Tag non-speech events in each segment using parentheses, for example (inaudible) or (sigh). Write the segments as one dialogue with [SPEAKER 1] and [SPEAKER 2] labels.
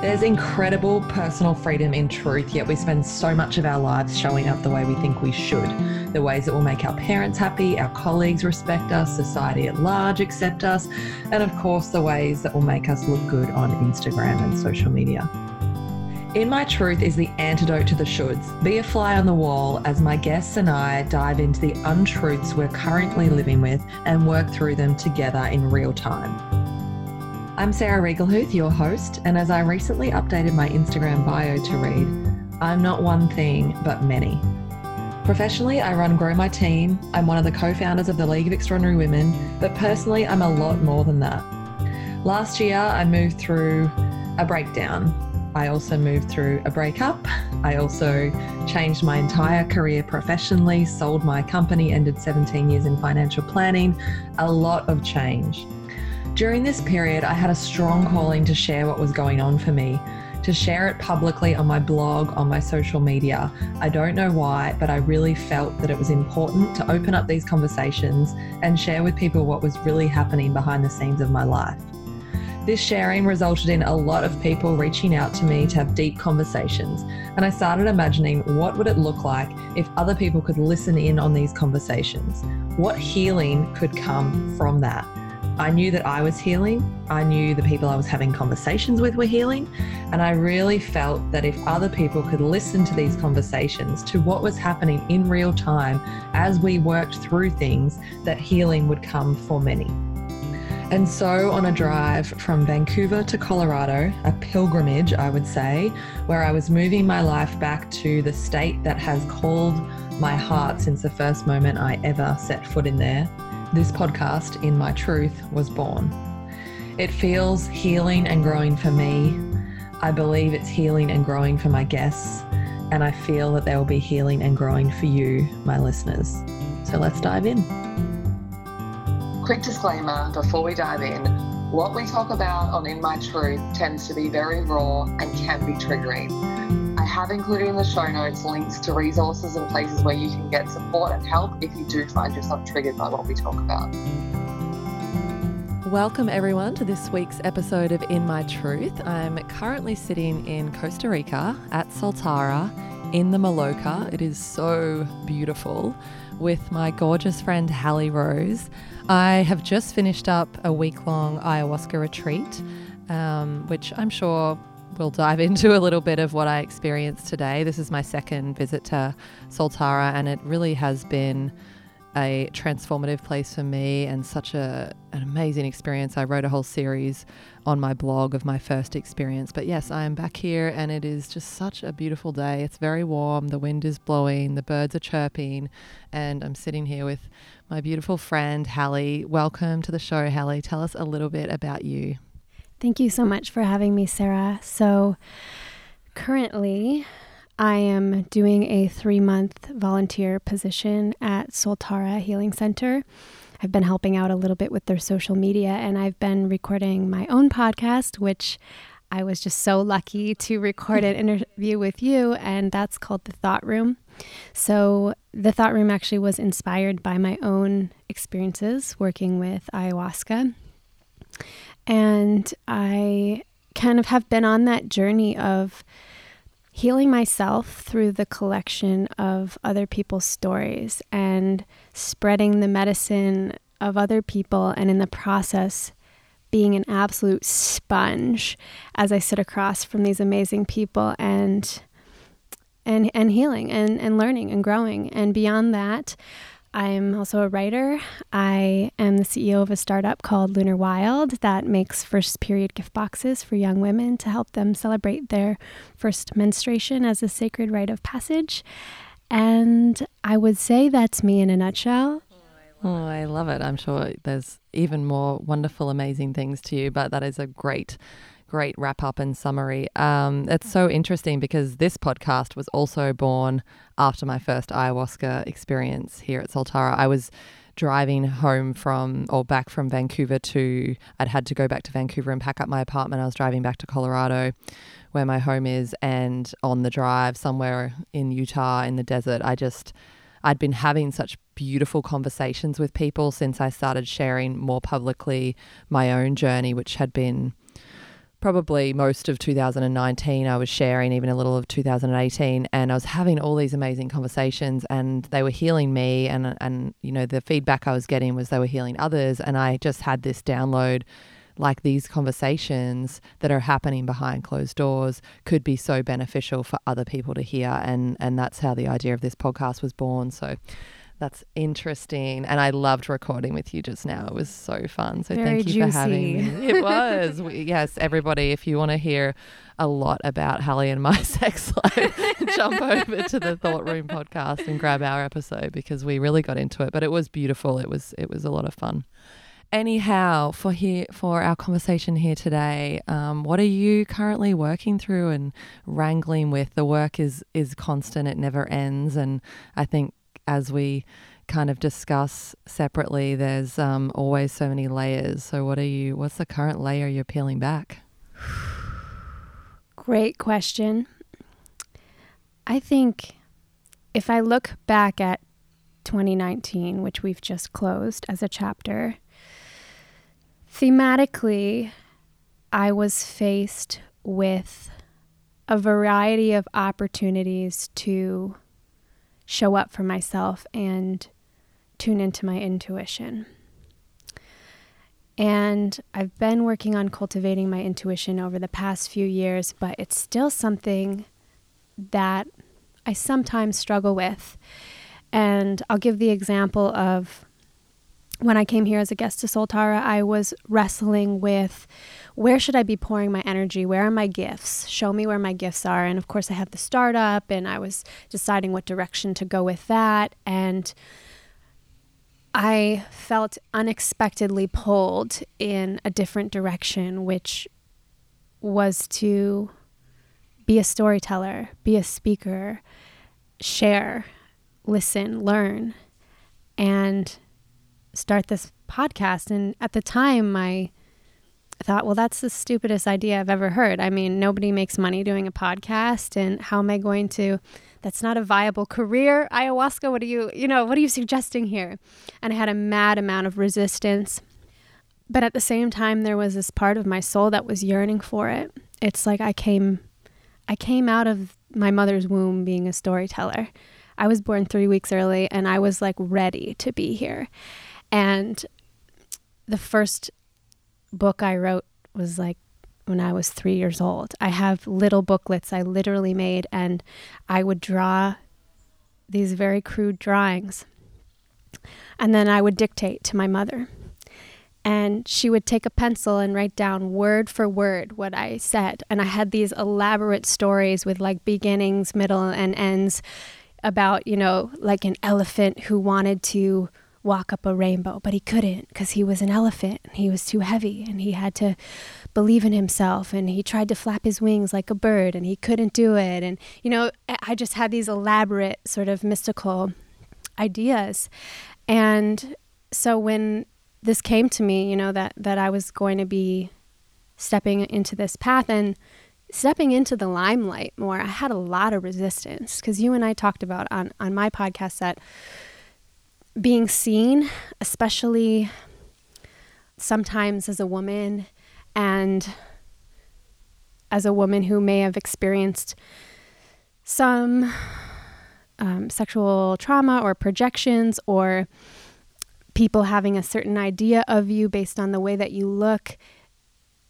[SPEAKER 1] There's incredible personal freedom in truth, yet we spend so much of our lives showing up the way we think we should. The ways that will make our parents happy, our colleagues respect us, society at large accept us, and of course, the ways that will make us look good on Instagram and social media. In My Truth is the antidote to the shoulds. Be a fly on the wall as my guests and I dive into the untruths we're currently living with and work through them together in real time. I'm Sarah Riegelhuth, your host, and as I recently updated my Instagram bio to read, I'm not one thing, but many. Professionally, I run Grow My Team. I'm one of the co founders of the League of Extraordinary Women, but personally, I'm a lot more than that. Last year, I moved through a breakdown. I also moved through a breakup. I also changed my entire career professionally, sold my company, ended 17 years in financial planning. A lot of change. During this period, I had a strong calling to share what was going on for me, to share it publicly on my blog, on my social media. I don't know why, but I really felt that it was important to open up these conversations and share with people what was really happening behind the scenes of my life. This sharing resulted in a lot of people reaching out to me to have deep conversations, and I started imagining what would it look like if other people could listen in on these conversations? What healing could come from that? I knew that I was healing. I knew the people I was having conversations with were healing. And I really felt that if other people could listen to these conversations, to what was happening in real time as we worked through things, that healing would come for many. And so, on a drive from Vancouver to Colorado, a pilgrimage, I would say, where I was moving my life back to the state that has called my heart since the first moment I ever set foot in there, this podcast, In My Truth, was born. It feels healing and growing for me. I believe it's healing and growing for my guests, and I feel that there will be healing and growing for you, my listeners. So let's dive in.
[SPEAKER 2] Quick disclaimer before we dive in what we talk about on In My Truth tends to be very raw and can be triggering have included in the show notes links to resources and places where you can get support and help if you do find yourself triggered by what we talk about.
[SPEAKER 1] Welcome, everyone, to this week's episode of In My Truth. I'm currently sitting in Costa Rica at Soltara in the Maloca. It is so beautiful with my gorgeous friend Hallie Rose. I have just finished up a week long ayahuasca retreat, um, which I'm sure we'll dive into a little bit of what I experienced today. This is my second visit to Soltara, and it really has been a transformative place for me and such a an amazing experience. I wrote a whole series on my blog of my first experience. But yes, I am back here and it is just such a beautiful day. It's very warm, the wind is blowing, the birds are chirping, and I'm sitting here with my beautiful friend Hallie. Welcome to the show, Hallie. Tell us a little bit about you.
[SPEAKER 3] Thank you so much for having me, Sarah. So, currently, I am doing a three month volunteer position at Soltara Healing Center. I've been helping out a little bit with their social media, and I've been recording my own podcast, which I was just so lucky to record an interview with you, and that's called The Thought Room. So, The Thought Room actually was inspired by my own experiences working with ayahuasca. And I kind of have been on that journey of healing myself through the collection of other people's stories and spreading the medicine of other people, and in the process, being an absolute sponge as I sit across from these amazing people and and and healing and, and learning and growing. And beyond that, I'm also a writer. I am the CEO of a startup called Lunar Wild that makes first period gift boxes for young women to help them celebrate their first menstruation as a sacred rite of passage. And I would say that's me in a nutshell.
[SPEAKER 1] Oh, I love it. Oh, I'm sure there's even more wonderful, amazing things to you, but that is a great great wrap up and summary. Um, it's so interesting because this podcast was also born after my first ayahuasca experience here at Soltara. I was driving home from or back from Vancouver to, I'd had to go back to Vancouver and pack up my apartment. I was driving back to Colorado where my home is, and on the drive somewhere in Utah in the desert, I just. I'd been having such beautiful conversations with people since I started sharing more publicly my own journey, which had been probably most of 2019 I was sharing even a little of 2018 and I was having all these amazing conversations and they were healing me and and you know the feedback I was getting was they were healing others and I just had this download like these conversations that are happening behind closed doors could be so beneficial for other people to hear and and that's how the idea of this podcast was born. So that's interesting. And I loved recording with you just now. It was so fun. So
[SPEAKER 3] Very
[SPEAKER 1] thank you
[SPEAKER 3] juicy.
[SPEAKER 1] for having me. It was. we, yes, everybody, if you want to hear a lot about Hallie and my (laughs) sex life, (laughs) jump over to the Thought Room podcast and grab our episode because we really got into it. But it was beautiful. It was it was a lot of fun. Anyhow, for here for our conversation here today, um, what are you currently working through and wrangling with? The work is is constant; it never ends, and I think as we kind of discuss separately, there's um, always so many layers. So, what are you? What's the current layer you're peeling back? (sighs)
[SPEAKER 3] Great question. I think if I look back at 2019, which we've just closed as a chapter, thematically, I was faced with a variety of opportunities to show up for myself and tune into my intuition. And I've been working on cultivating my intuition over the past few years, but it's still something that I sometimes struggle with. And I'll give the example of when I came here as a guest to Soltara, I was wrestling with where should I be pouring my energy? Where are my gifts? Show me where my gifts are. And of course, I have the startup, and I was deciding what direction to go with that. And I felt unexpectedly pulled in a different direction, which was to be a storyteller, be a speaker, share, listen, learn, and start this podcast. And at the time, I thought, well, that's the stupidest idea I've ever heard. I mean, nobody makes money doing a podcast, and how am I going to? That's not a viable career. Ayahuasca, what are you, you know, what are you suggesting here? And I had a mad amount of resistance. But at the same time, there was this part of my soul that was yearning for it. It's like I came, I came out of my mother's womb being a storyteller. I was born three weeks early, and I was like ready to be here. And the first book I wrote was like when I was three years old. I have little booklets I literally made, and I would draw these very crude drawings. And then I would dictate to my mother. And she would take a pencil and write down word for word what I said. And I had these elaborate stories with like beginnings, middle, and ends about, you know, like an elephant who wanted to walk up a rainbow, but he couldn't because he was an elephant and he was too heavy and he had to believe in himself and he tried to flap his wings like a bird and he couldn't do it. And, you know, I just had these elaborate sort of mystical ideas. And so when this came to me, you know, that, that I was going to be stepping into this path and stepping into the limelight more, I had a lot of resistance because you and I talked about on, on my podcast that being seen, especially sometimes as a woman and as a woman who may have experienced some um, sexual trauma or projections or people having a certain idea of you based on the way that you look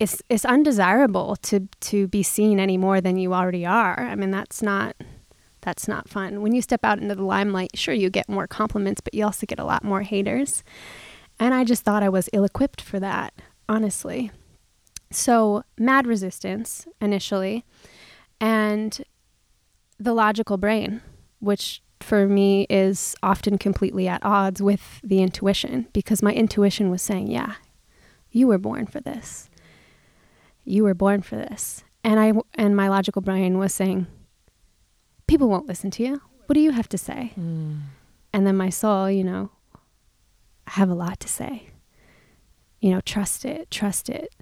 [SPEAKER 3] it's it's undesirable to to be seen any more than you already are. I mean that's not that's not fun. When you step out into the limelight, sure, you get more compliments, but you also get a lot more haters. And I just thought I was ill equipped for that, honestly. So, mad resistance initially, and the logical brain, which for me is often completely at odds with the intuition because my intuition was saying, yeah, you were born for this. You were born for this. And I and my logical brain was saying, people won't listen to you. What do you have to say? Mm. And then my soul, you know, I have a lot to say. You know, trust it, trust it.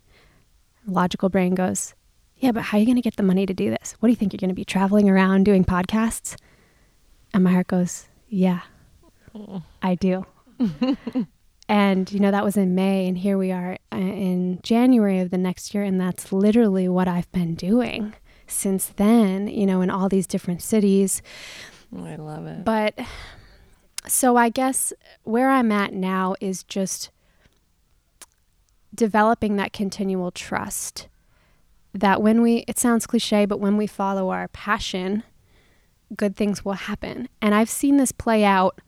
[SPEAKER 3] Logical brain goes, yeah, but how are you going to get the money to do this? What do you think? You're going to be traveling around doing podcasts? And my heart goes, yeah, I do. (laughs) And, you know, that was in May, and here we are uh, in January of the next year, and that's literally what I've been doing since then, you know, in all these different cities.
[SPEAKER 1] Oh, I love it.
[SPEAKER 3] But so I guess where I'm at now is just developing that continual trust that when we, it sounds cliche, but when we follow our passion, good things will happen. And I've seen this play out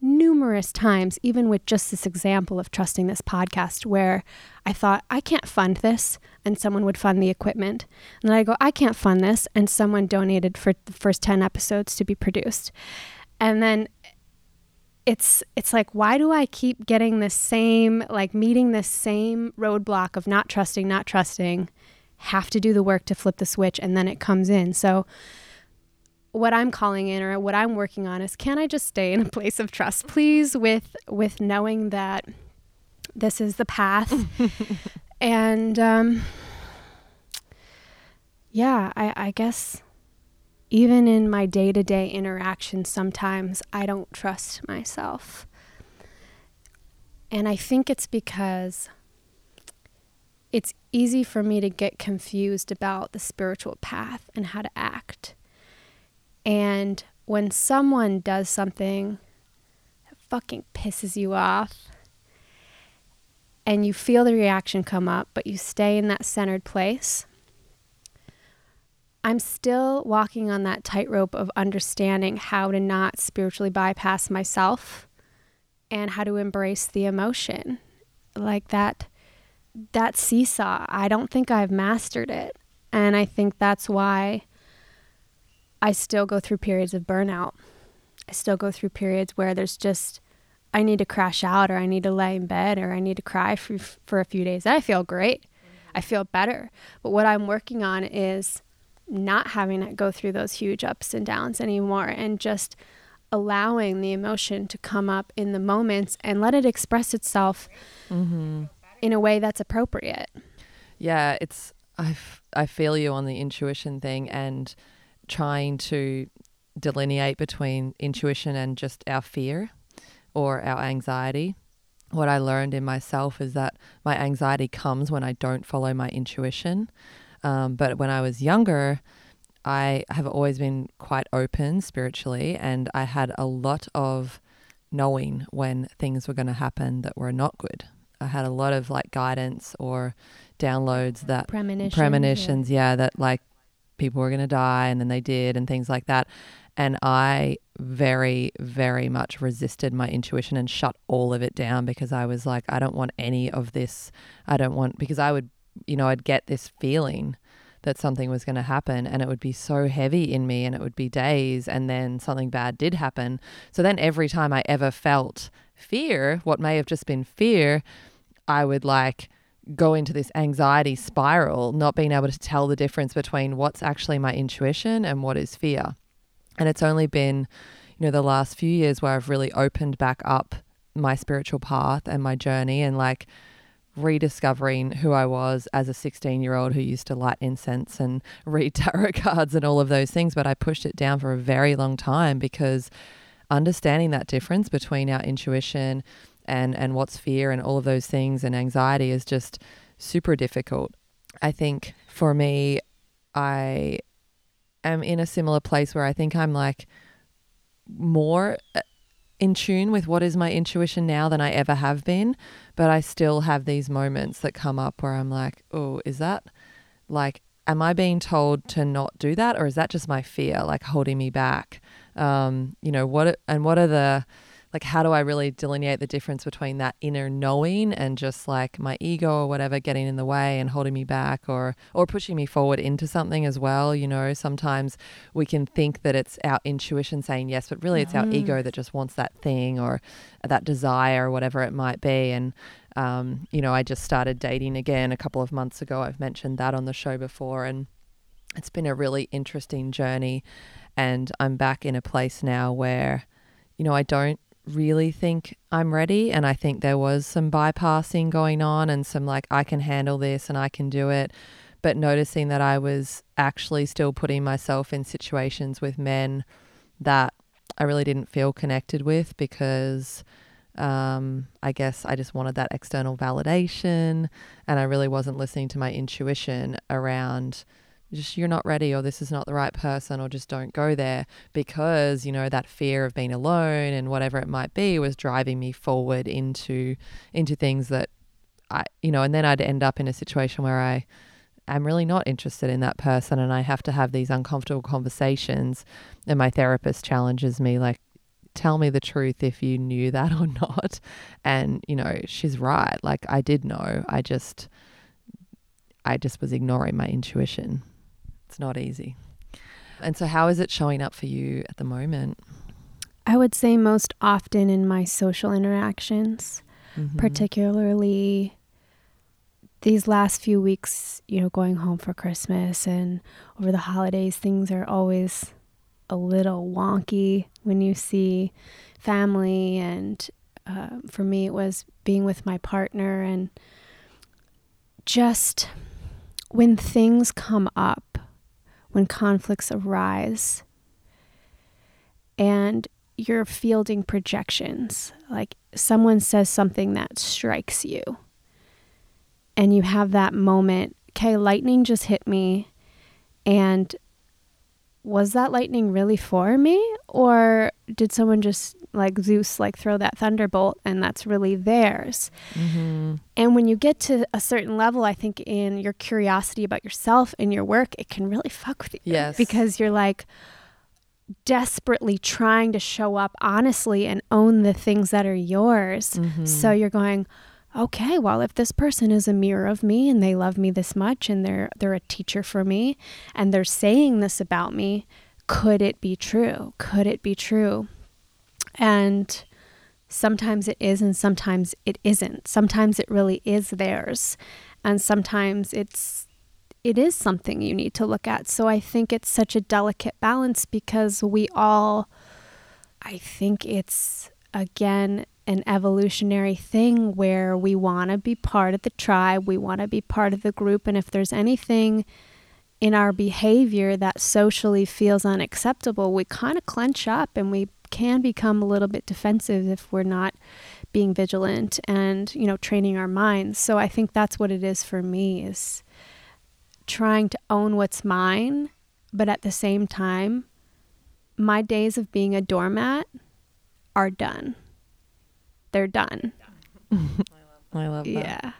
[SPEAKER 3] numerous times, even with just this example of trusting this podcast, where I thought, I can't fund this, and someone would fund the equipment. And then I go, I can't fund this, and someone donated for the first 10 episodes to be produced. And then it's it's like why do I keep getting the same like meeting the same roadblock of not trusting, not trusting, have to do the work to flip the switch and then it comes in. So what I'm calling in or what I'm working on is can I just stay in a place of trust, please, with with knowing that this is the path, (laughs) and um, yeah, I, I guess even in my day to day interactions, sometimes I don't trust myself, and I think it's because it's easy for me to get confused about the spiritual path and how to act and when someone does something that fucking pisses you off, and you feel the reaction come up, but you stay in that centered place, I'm still walking on that tightrope of understanding how to not spiritually bypass myself and how to embrace the emotion. Like that that seesaw, I don't think I've mastered it. And I think that's why I still go through periods of burnout. I still go through periods where there's just, I need to crash out or I need to lay in bed or I need to cry for, for a few days. I feel great. I feel better. But what I'm working on is not having to go through those huge ups and downs anymore and just allowing the emotion to come up in the moments and let it express itself mm-hmm. in a way that's appropriate.
[SPEAKER 1] Yeah, it's I, f- I feel you on the intuition thing and trying to delineate between intuition and just our fear or our anxiety. What I learned in myself is that my anxiety comes when I don't follow my intuition. Um, but when I was younger, I have always been quite open spiritually, and I had a lot of knowing when things were going to happen that were not good. I had a lot of like guidance or downloads that
[SPEAKER 3] premonitions,
[SPEAKER 1] premonitions yeah. yeah, that like people were going to die and then they did and things like that. And I very, very much resisted my intuition and shut all of it down because I was like, I don't want any of this. I don't want, because I would, you know, I'd get this feeling that something was going to happen and it would be so heavy in me and it would be days and then something bad did happen. So then every time I ever felt fear, what may have just been fear, I would like, go into this anxiety spiral, not being able to tell the difference between what's actually my intuition and what is fear. And it's only been, you know, the last few years where I've really opened back up my spiritual path and my journey and like rediscovering who I was as a 16 year old who used to light incense and (laughs) read tarot cards and all of those things. But I pushed it down for a very long time because understanding that difference between our intuition and and what's fear and all of those things and anxiety is just super difficult. I think for me, I am in a similar place where I think I'm like more uh, in tune with what is my intuition now than I ever have been, but I still have these moments that come up where I'm like, "Oh, is that like am I being told to not do that or is that just my fear like holding me back?" Um, you know, what and what are the like how do I really delineate the difference between that inner knowing and just like my ego or whatever getting in the way and holding me back or or pushing me forward into something as well you know? Sometimes we can think that it's our intuition saying yes but really it's mm. our ego that just wants that thing or that desire or whatever it might be. And um, you know I just started dating again a couple of months ago. I've mentioned that on the show before and it's been a really interesting journey. And I'm back in a place now where you know I don't really think I'm ready. And I think there was some bypassing going on and some like, I can handle this and I can do it. But noticing that I was actually still putting myself in situations with men that I really didn't feel connected with because Um, I guess I just wanted that external validation, and I really wasn't listening to my intuition around just you're not ready or this is not the right person or just don't go there because you know that fear of being alone and whatever it might be was driving me forward into into things that I you know and then I'd end up in a situation where I am really not interested in that person and I have to have these uncomfortable conversations and my therapist challenges me like tell me the truth if you knew that (laughs) or not. And you know she's right like I did know I just I just was ignoring my intuition it's not easy. And so, how is it showing up for you at the moment?
[SPEAKER 3] I would say most often in my social interactions, mm-hmm. particularly these last few weeks, you know, going home for Christmas and over the holidays, things are always a little wonky when you see family. And uh, for me, it was being with my partner and just when things come up when conflicts arise and you're fielding projections. Like someone says something that strikes you, and you have that moment okay, lightning just hit me, and was that lightning really for me? Or did someone just like Zeus like throw that thunderbolt and that's really theirs? Mm-hmm. And when you get to a certain level, I think in your curiosity about yourself and your work, it can really fuck with you.
[SPEAKER 1] Yes.
[SPEAKER 3] Because you're like desperately trying to show up honestly and own the things that are yours. Mm-hmm. So you're going, okay, well, if this person is a mirror of me and they love me this much and they're they're a teacher for me and they're saying this about me, could it be true? Could it be true? And sometimes it is and sometimes it isn't. Sometimes it really is theirs. And sometimes it's it is something you need to look at. So I think it's such a delicate balance because we all I think it's again an evolutionary thing where we want to be part of the tribe, we want to be part of the group, and if there's anything in our behavior that socially feels unacceptable, we kind of clench up and we can become a little bit defensive if we're not being vigilant and, you know, training our minds. So I think that's what it is for me is trying to own what's mine, but at the same time, my days of being a doormat are done they're done. (laughs)
[SPEAKER 1] I love that.
[SPEAKER 3] Yeah.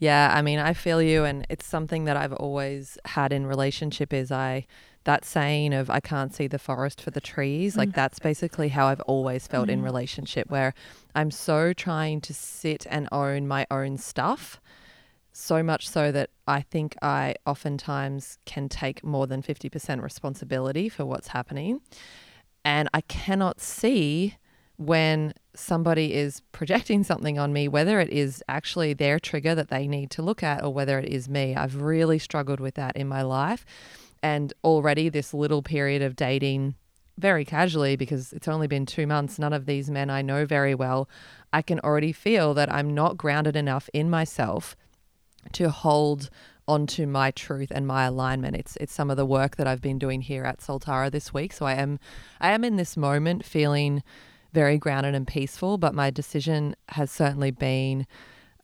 [SPEAKER 1] Yeah, I mean, I feel you and it's something that I've always had in relationship is I that saying of I can't see the forest for the trees, like mm. that's basically how I've always felt mm. in relationship where I'm so trying to sit and own my own stuff so much so that I think I oftentimes can take more than 50% responsibility for what's happening. And I cannot see when somebody is projecting something on me, whether it is actually their trigger that they need to look at or whether it is me. I've really struggled with that in my life. And already, this little period of dating very casually, because it's only been two months, none of these men I know very well, I can already feel that I'm not grounded enough in myself to hold onto my truth and my alignment. It's it's some of the work that I've been doing here at Soltara this week. So I am I am in this moment feeling very grounded and peaceful. But my decision has certainly been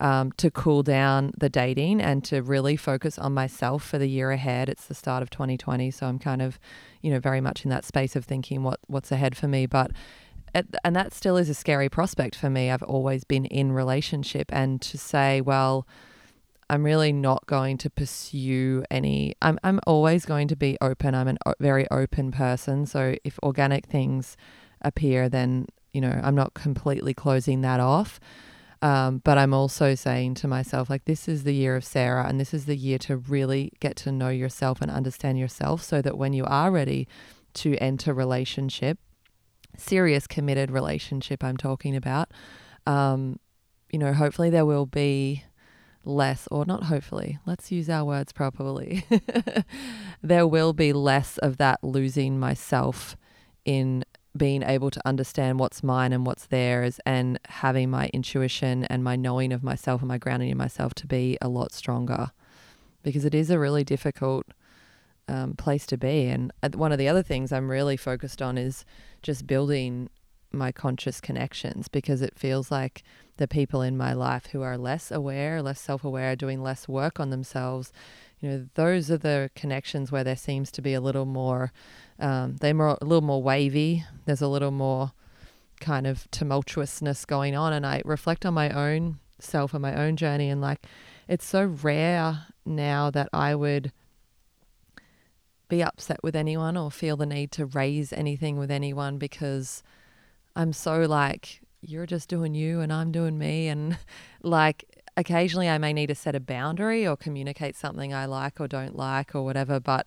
[SPEAKER 1] um, to cool down the dating and to really focus on myself for the year ahead. It's the start of 2020, so I'm kind of, you know, very much in that space of thinking what what's ahead for me. But and that still is a scary prospect for me. I've always been in relationship, and to say, well. I'm really not going to pursue any. I'm I'm always going to be open. I'm a very open person. So if organic things appear, then you know, I'm not completely closing that off. Um, but I'm also saying to myself, like, this is the year of Sarah, and this is the year to really get to know yourself and understand yourself so that when you are ready to enter relationship, serious committed relationship, I'm talking about, um, you know, hopefully there will be less, or not hopefully, let's use our words properly. (laughs) there will be less of that losing myself in being able to understand what's mine and what's theirs and having my intuition and my knowing of myself and my grounding in myself to be a lot stronger because it is a really difficult um, place to be. And one of the other things I'm really focused on is just building my conscious connections because it feels like the people in my life who are less aware, less self aware, doing less work on themselves, you know, those are the connections where there seems to be a little more, um, they're more, a little more wavy. There's a little more kind of tumultuousness going on. And I reflect on my own self and my own journey and like, it's so rare now that I would be upset with anyone or feel the need to raise anything with anyone because I'm so like, you're just doing you and I'm doing me. And (laughs) like, occasionally I may need to set a boundary or communicate something I like or don't like or whatever. But,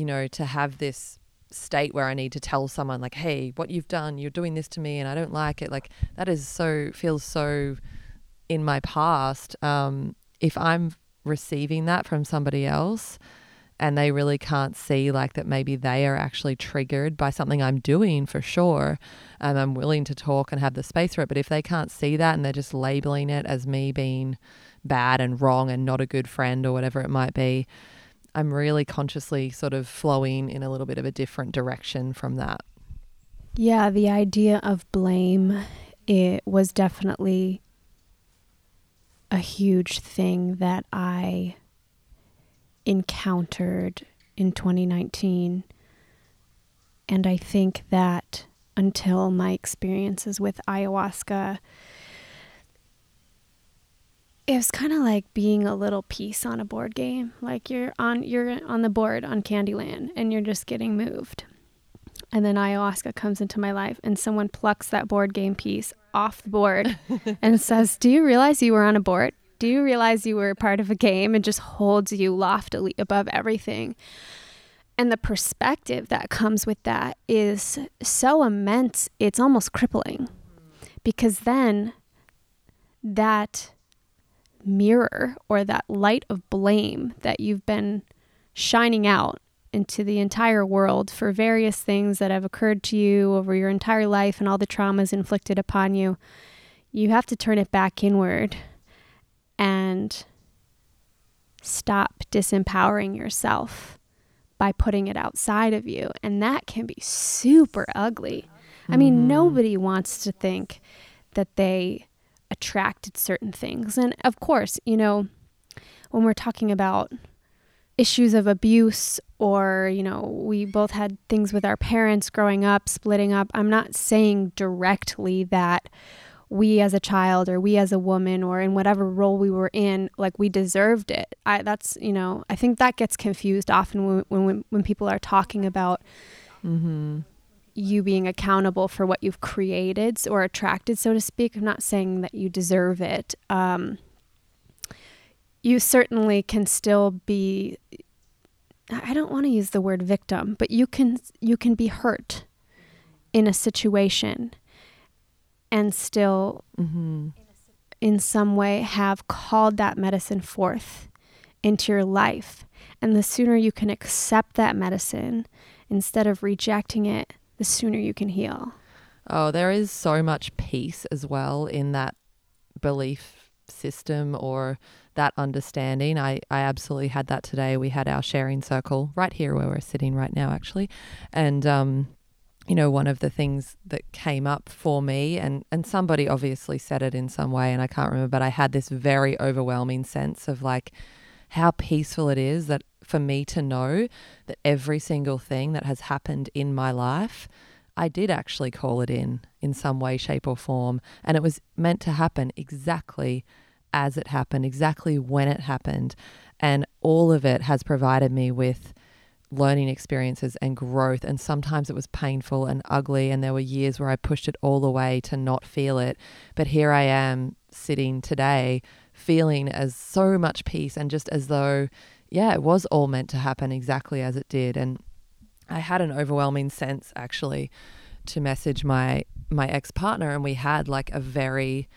[SPEAKER 1] you know, to have this state where I need to tell someone, like, hey, what you've done, you're doing this to me and I don't like it, like, that is so, feels so in my past. Um, if I'm receiving that from somebody else, and they really can't see like that maybe they are actually triggered by something I'm doing for sure. and I'm willing to talk and have the space for it. But if they can't see that and they're just labeling it as me being bad and wrong and not a good friend or whatever it might be, I'm really consciously sort of flowing in a little bit of a different direction from that.
[SPEAKER 3] Yeah, the idea of blame it was definitely a huge thing that I encountered in 2019. And I think that until my experiences with ayahuasca, it was kind of like being a little piece on a board game. Like you're on you're on the board on Candyland and you're just getting moved. And then ayahuasca comes into my life and someone plucks that board game piece off the board (laughs) and says, "Do you realize you were on a board? Do you realize you were part of a game and just holds you loftily above everything? And the perspective that comes with that is so immense, it's almost crippling. Because then that mirror or that light of blame that you've been shining out into the entire world for various things that have occurred to you over your entire life and all the traumas inflicted upon you, you have to turn it back inward and stop disempowering yourself by putting it outside of you. And that can be super ugly. I mean, mm-hmm. nobody wants to think that they attracted certain things. And of course, you know, when we're talking about issues of abuse or, you know, we both had things with our parents growing up, splitting up, I'm not saying directly that we as a child or we as a woman or in whatever role we were in like we deserved it i that's you know i think that gets confused often when when, when people are talking about mm-hmm. You being accountable for what you've created or attracted so to speak i'm not saying that you deserve it um, you certainly can still be i don't want to use the word victim but you can you can be hurt in a situation and still mm-hmm. in some way have called that medicine forth into your life. And the sooner you can accept that medicine instead of rejecting it, the sooner you can heal.
[SPEAKER 1] Oh, there is so much peace as well in that belief system or that understanding. I, I absolutely had that today. We had our sharing circle right here where we're sitting right now, actually. And um, you know, one of the things that came up for me, and, and somebody obviously said it in some way, and I can't remember, but I had this very overwhelming sense of like how peaceful it is that for me to know that every single thing that has happened in my life, I did actually call it in in some way, shape, or form. And it was meant to happen exactly as it happened, exactly when it happened. And all of it has provided me with learning experiences and growth. And sometimes it was painful and ugly. And there were years where I pushed it all away to not feel it. But here I am sitting today feeling as so much peace and just as though, yeah, it was all meant to happen exactly as it did. And I had an overwhelming sense actually to message my my ex partner and we had like a very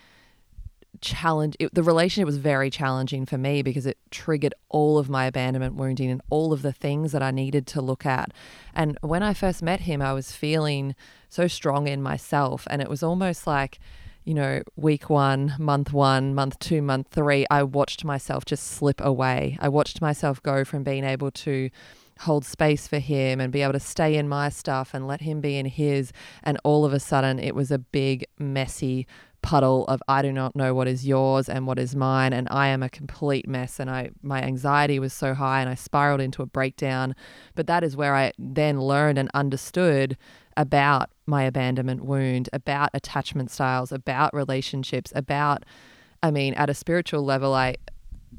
[SPEAKER 1] challenge it, the relationship was very challenging for me because it triggered all of my abandonment wounding and all of the things that I needed to look at. And when I first met him, I was feeling so strong in myself and it was almost like you know, week one, month one, month two, month three, I watched myself just slip away. I watched myself go from being able to hold space for him and be able to stay in my stuff and let him be in his. And all of a sudden, it was a big, messy puddle of I do not know what is yours and what is mine and I am a complete mess and I my anxiety was so high and I spiraled into a breakdown but that is where I then learned and understood about my abandonment wound about attachment styles about relationships about I mean at a spiritual level I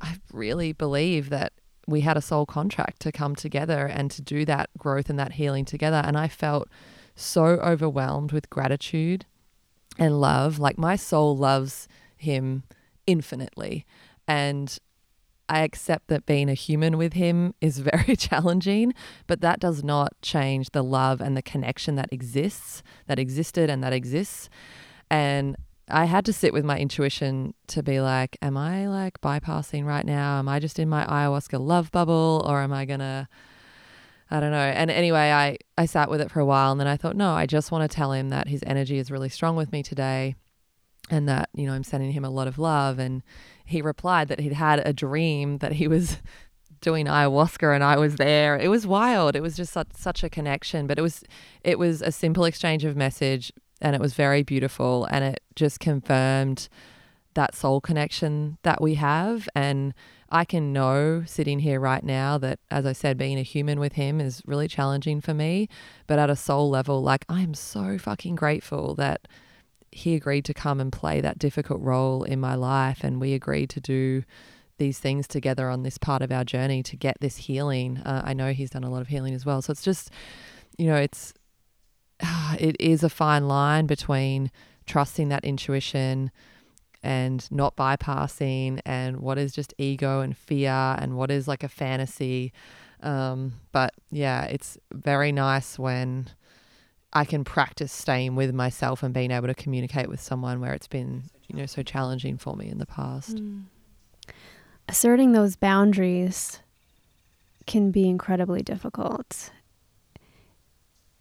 [SPEAKER 1] I really believe that we had a soul contract to come together and to do that growth and that healing together and I felt so overwhelmed with gratitude and love. Like my soul loves him infinitely. And I accept that being a human with him is (laughs) very challenging, but that does not change the love and the connection that exists, that existed and that exists. And I had to sit with my intuition to be like, am I like bypassing right now? Am I just in my ayahuasca love bubble or am I going to I don't know. And anyway, I, I sat with it for a while and then I thought, no, I just want to tell him that his energy is really strong with me today and that, you know, I'm sending him a lot of love. And he replied that he'd had a dream that he was (laughs) doing ayahuasca and I was there. It was wild. It was just such, such a connection, but it was it was a simple exchange of message and it was very beautiful and it just confirmed that soul connection that we have and I can know sitting here right now that, as I said, being a human with him is really challenging for me. But at a soul level, like I'm so fucking grateful that he agreed to come and play that difficult role in my life. And we agreed to do these things together on this part of our journey to get this healing. Uh, I know he's done a lot of healing as well. So it's just, you know, it's, (sighs) it is a fine line between trusting that intuition and not bypassing and what is just ego and fear and what is like a fantasy. Um, but yeah, it's very nice when I can practice staying with myself and being able to communicate with someone where it's been, you know, so challenging for me in the past. Mm.
[SPEAKER 3] Asserting those boundaries can be incredibly difficult.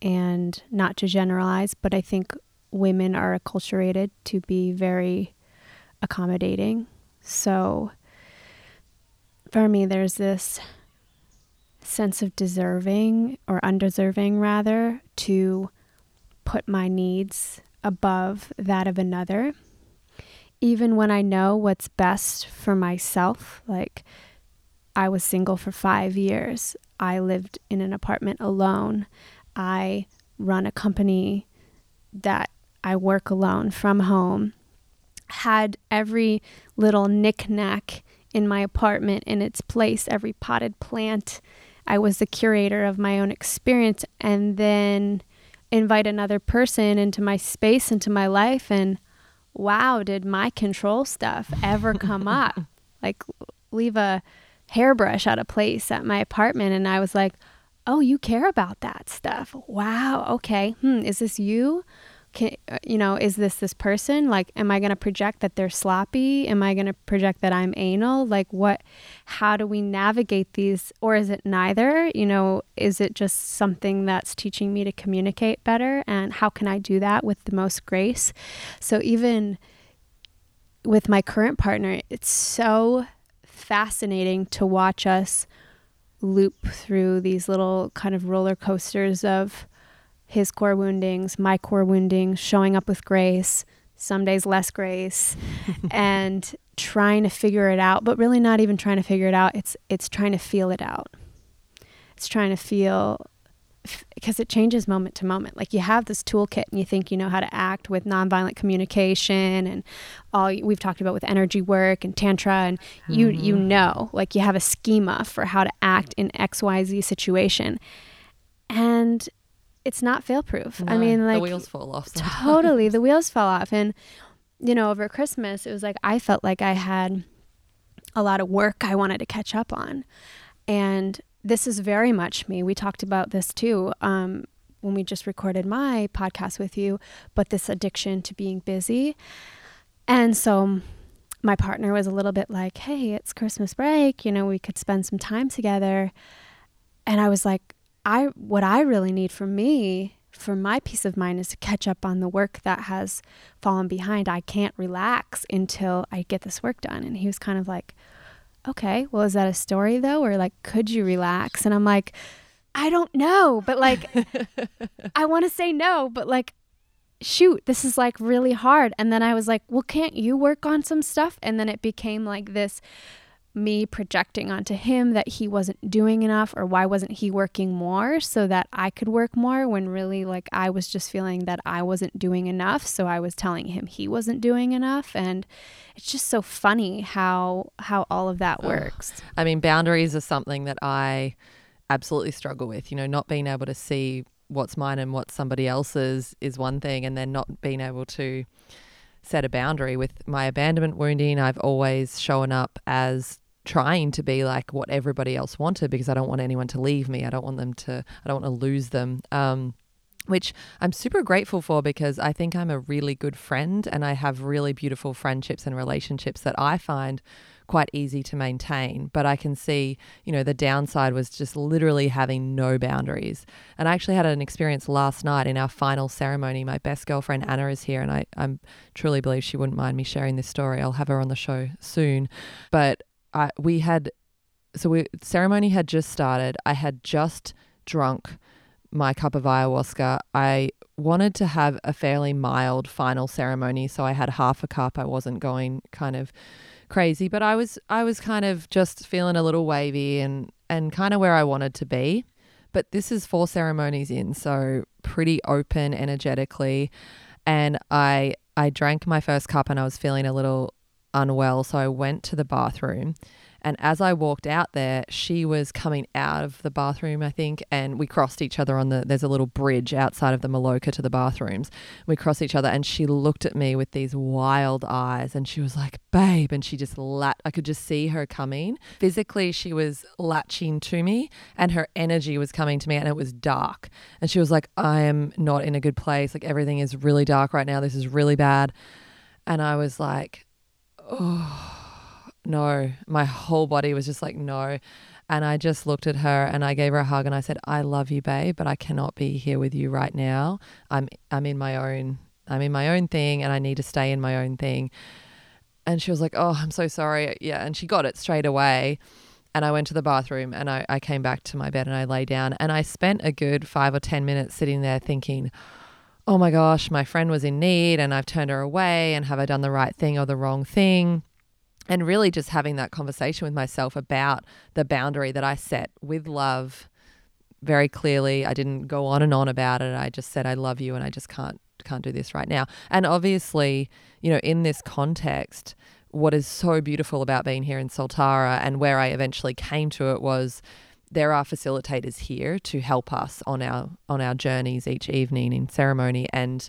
[SPEAKER 3] And not to generalize, but I think women are acculturated to be very accommodating. So for me, there's this sense of deserving or undeserving, rather, to put my needs above that of another. Even when I know what's best for myself, like I was single for five years, I lived in an apartment alone, I run a company that I work alone from home had every little knickknack in my apartment in its place, every potted plant. I was the curator of my own experience and then invite another person into my space, into my life. And wow, did my control stuff ever come (laughs) up? Like, leave a hairbrush out of place at my apartment. And I was like, oh, you care about that stuff. Wow. Okay. Hmm. Is this you? Can, uh, you know, is this this person? Like, am I going to project that they're sloppy? Am I going to project that I'm anal? Like, what, how do we navigate these? Or is it neither? You know, is it just something that's teaching me to communicate better? And how can I do that with the most grace? So, even with my current partner, it's so fascinating to watch us loop through these little kind of roller coasters of his core woundings, my core woundings, showing up with grace, some days less grace, (laughs) and trying to figure it out, but really not even trying to figure it out. It's it's trying to feel it out. It's trying to feel because it changes moment to moment. Like you have this toolkit and you think you know how to act with nonviolent communication and all we've talked about with energy work and tantra and you mm-hmm. you know like you have a schema for how to act in XYZ situation. And it's not fail proof. No, I mean, like (laughs)
[SPEAKER 1] the wheels fall off.
[SPEAKER 3] totally, the wheels fell off, and you know, over Christmas, it was like I felt like I had a lot of work I wanted to catch up on, and this is very much me. We talked about this too um, when we just recorded my podcast with you, but this addiction to being busy, and so my partner was a little bit like, "Hey, it's Christmas break. You know, we could spend some time together," and I was like I what I really need for me for my peace of mind is to catch up on the work that has fallen behind. I can't relax until I get this work done. And he was kind of like, okay, well, is that a story though? Or like, could you relax? And I'm like, I don't know, but like, (laughs) I want to say no, but like, shoot, this is like really hard. And then I was like, well, can't you work on some stuff? And then it became like this me projecting onto him that he wasn't doing enough or why wasn't he working more so that I could work more when really like I was just feeling that I wasn't doing enough. So I was telling him he wasn't doing enough. And it's just so funny how how all of that works.
[SPEAKER 1] I mean boundaries are something that I absolutely struggle with, you know, not being able to see what's mine and what's somebody else's is one thing and then not being able to set a boundary. With my abandonment wounding I've always shown up as trying to be like what everybody else wanted because I don't want anyone to leave me. I don't want them to, I don't want to lose them. Um, which I'm super grateful for because I think I'm a really good friend and I have really beautiful friendships and relationships that I find quite easy to maintain. But I can see, you know, the downside was just literally having no boundaries. And I actually had an experience last night in our final ceremony. My best girlfriend Anna is here, and I I'm truly believe she wouldn't mind me sharing this story. I'll have her on the show soon. But I, we had, so we ceremony had just started. I had just drunk my cup of ayahuasca. I wanted to have a fairly mild final ceremony, so I had half a cup. I wasn't going kind of crazy, but I was I was kind of just feeling a little wavy and and kind of where I wanted to be. But this is four ceremonies in, so pretty open energetically, and I I drank my first cup and I was feeling a little unwell. So I went to the bathroom. And as I walked out there, she was coming out of the bathroom, I think, and we crossed each other on the. There's a little bridge outside of the Maloka to the bathrooms. We crossed each other, and she looked at me with these wild eyes, and she was like, "Babe," and she just lat. I could just see her coming. Physically, she was latching to me, and her energy was coming to me, and it was dark. And she was like, "I am not in a good place. Like everything is really dark right now. This is really bad." And I was like, oh, (sighs) no. My whole body was just like, no. And I just looked at her and I gave her a hug and I said, I love you, babe, but I cannot be here with you right now. I'm I'm in my own I'm in my own thing and I need to stay in my own thing. And she was like, Oh, I'm so sorry. Yeah. And she got it straight away. And I went to the bathroom and I, I came back to my bed and I lay down and I spent a good five or 10 minutes sitting there thinking, oh my gosh, my friend was in need and I've turned her away and have I done the right thing or the wrong thing? And really just having that conversation with myself about the boundary that I set with love very clearly. I didn't go on and on about it. I just said I love you and I just can't can't do this right now. And obviously, you know, in this context, what is so beautiful about being here in Soltara and where I eventually came to it was there are facilitators here to help us on our on our journeys each evening in ceremony and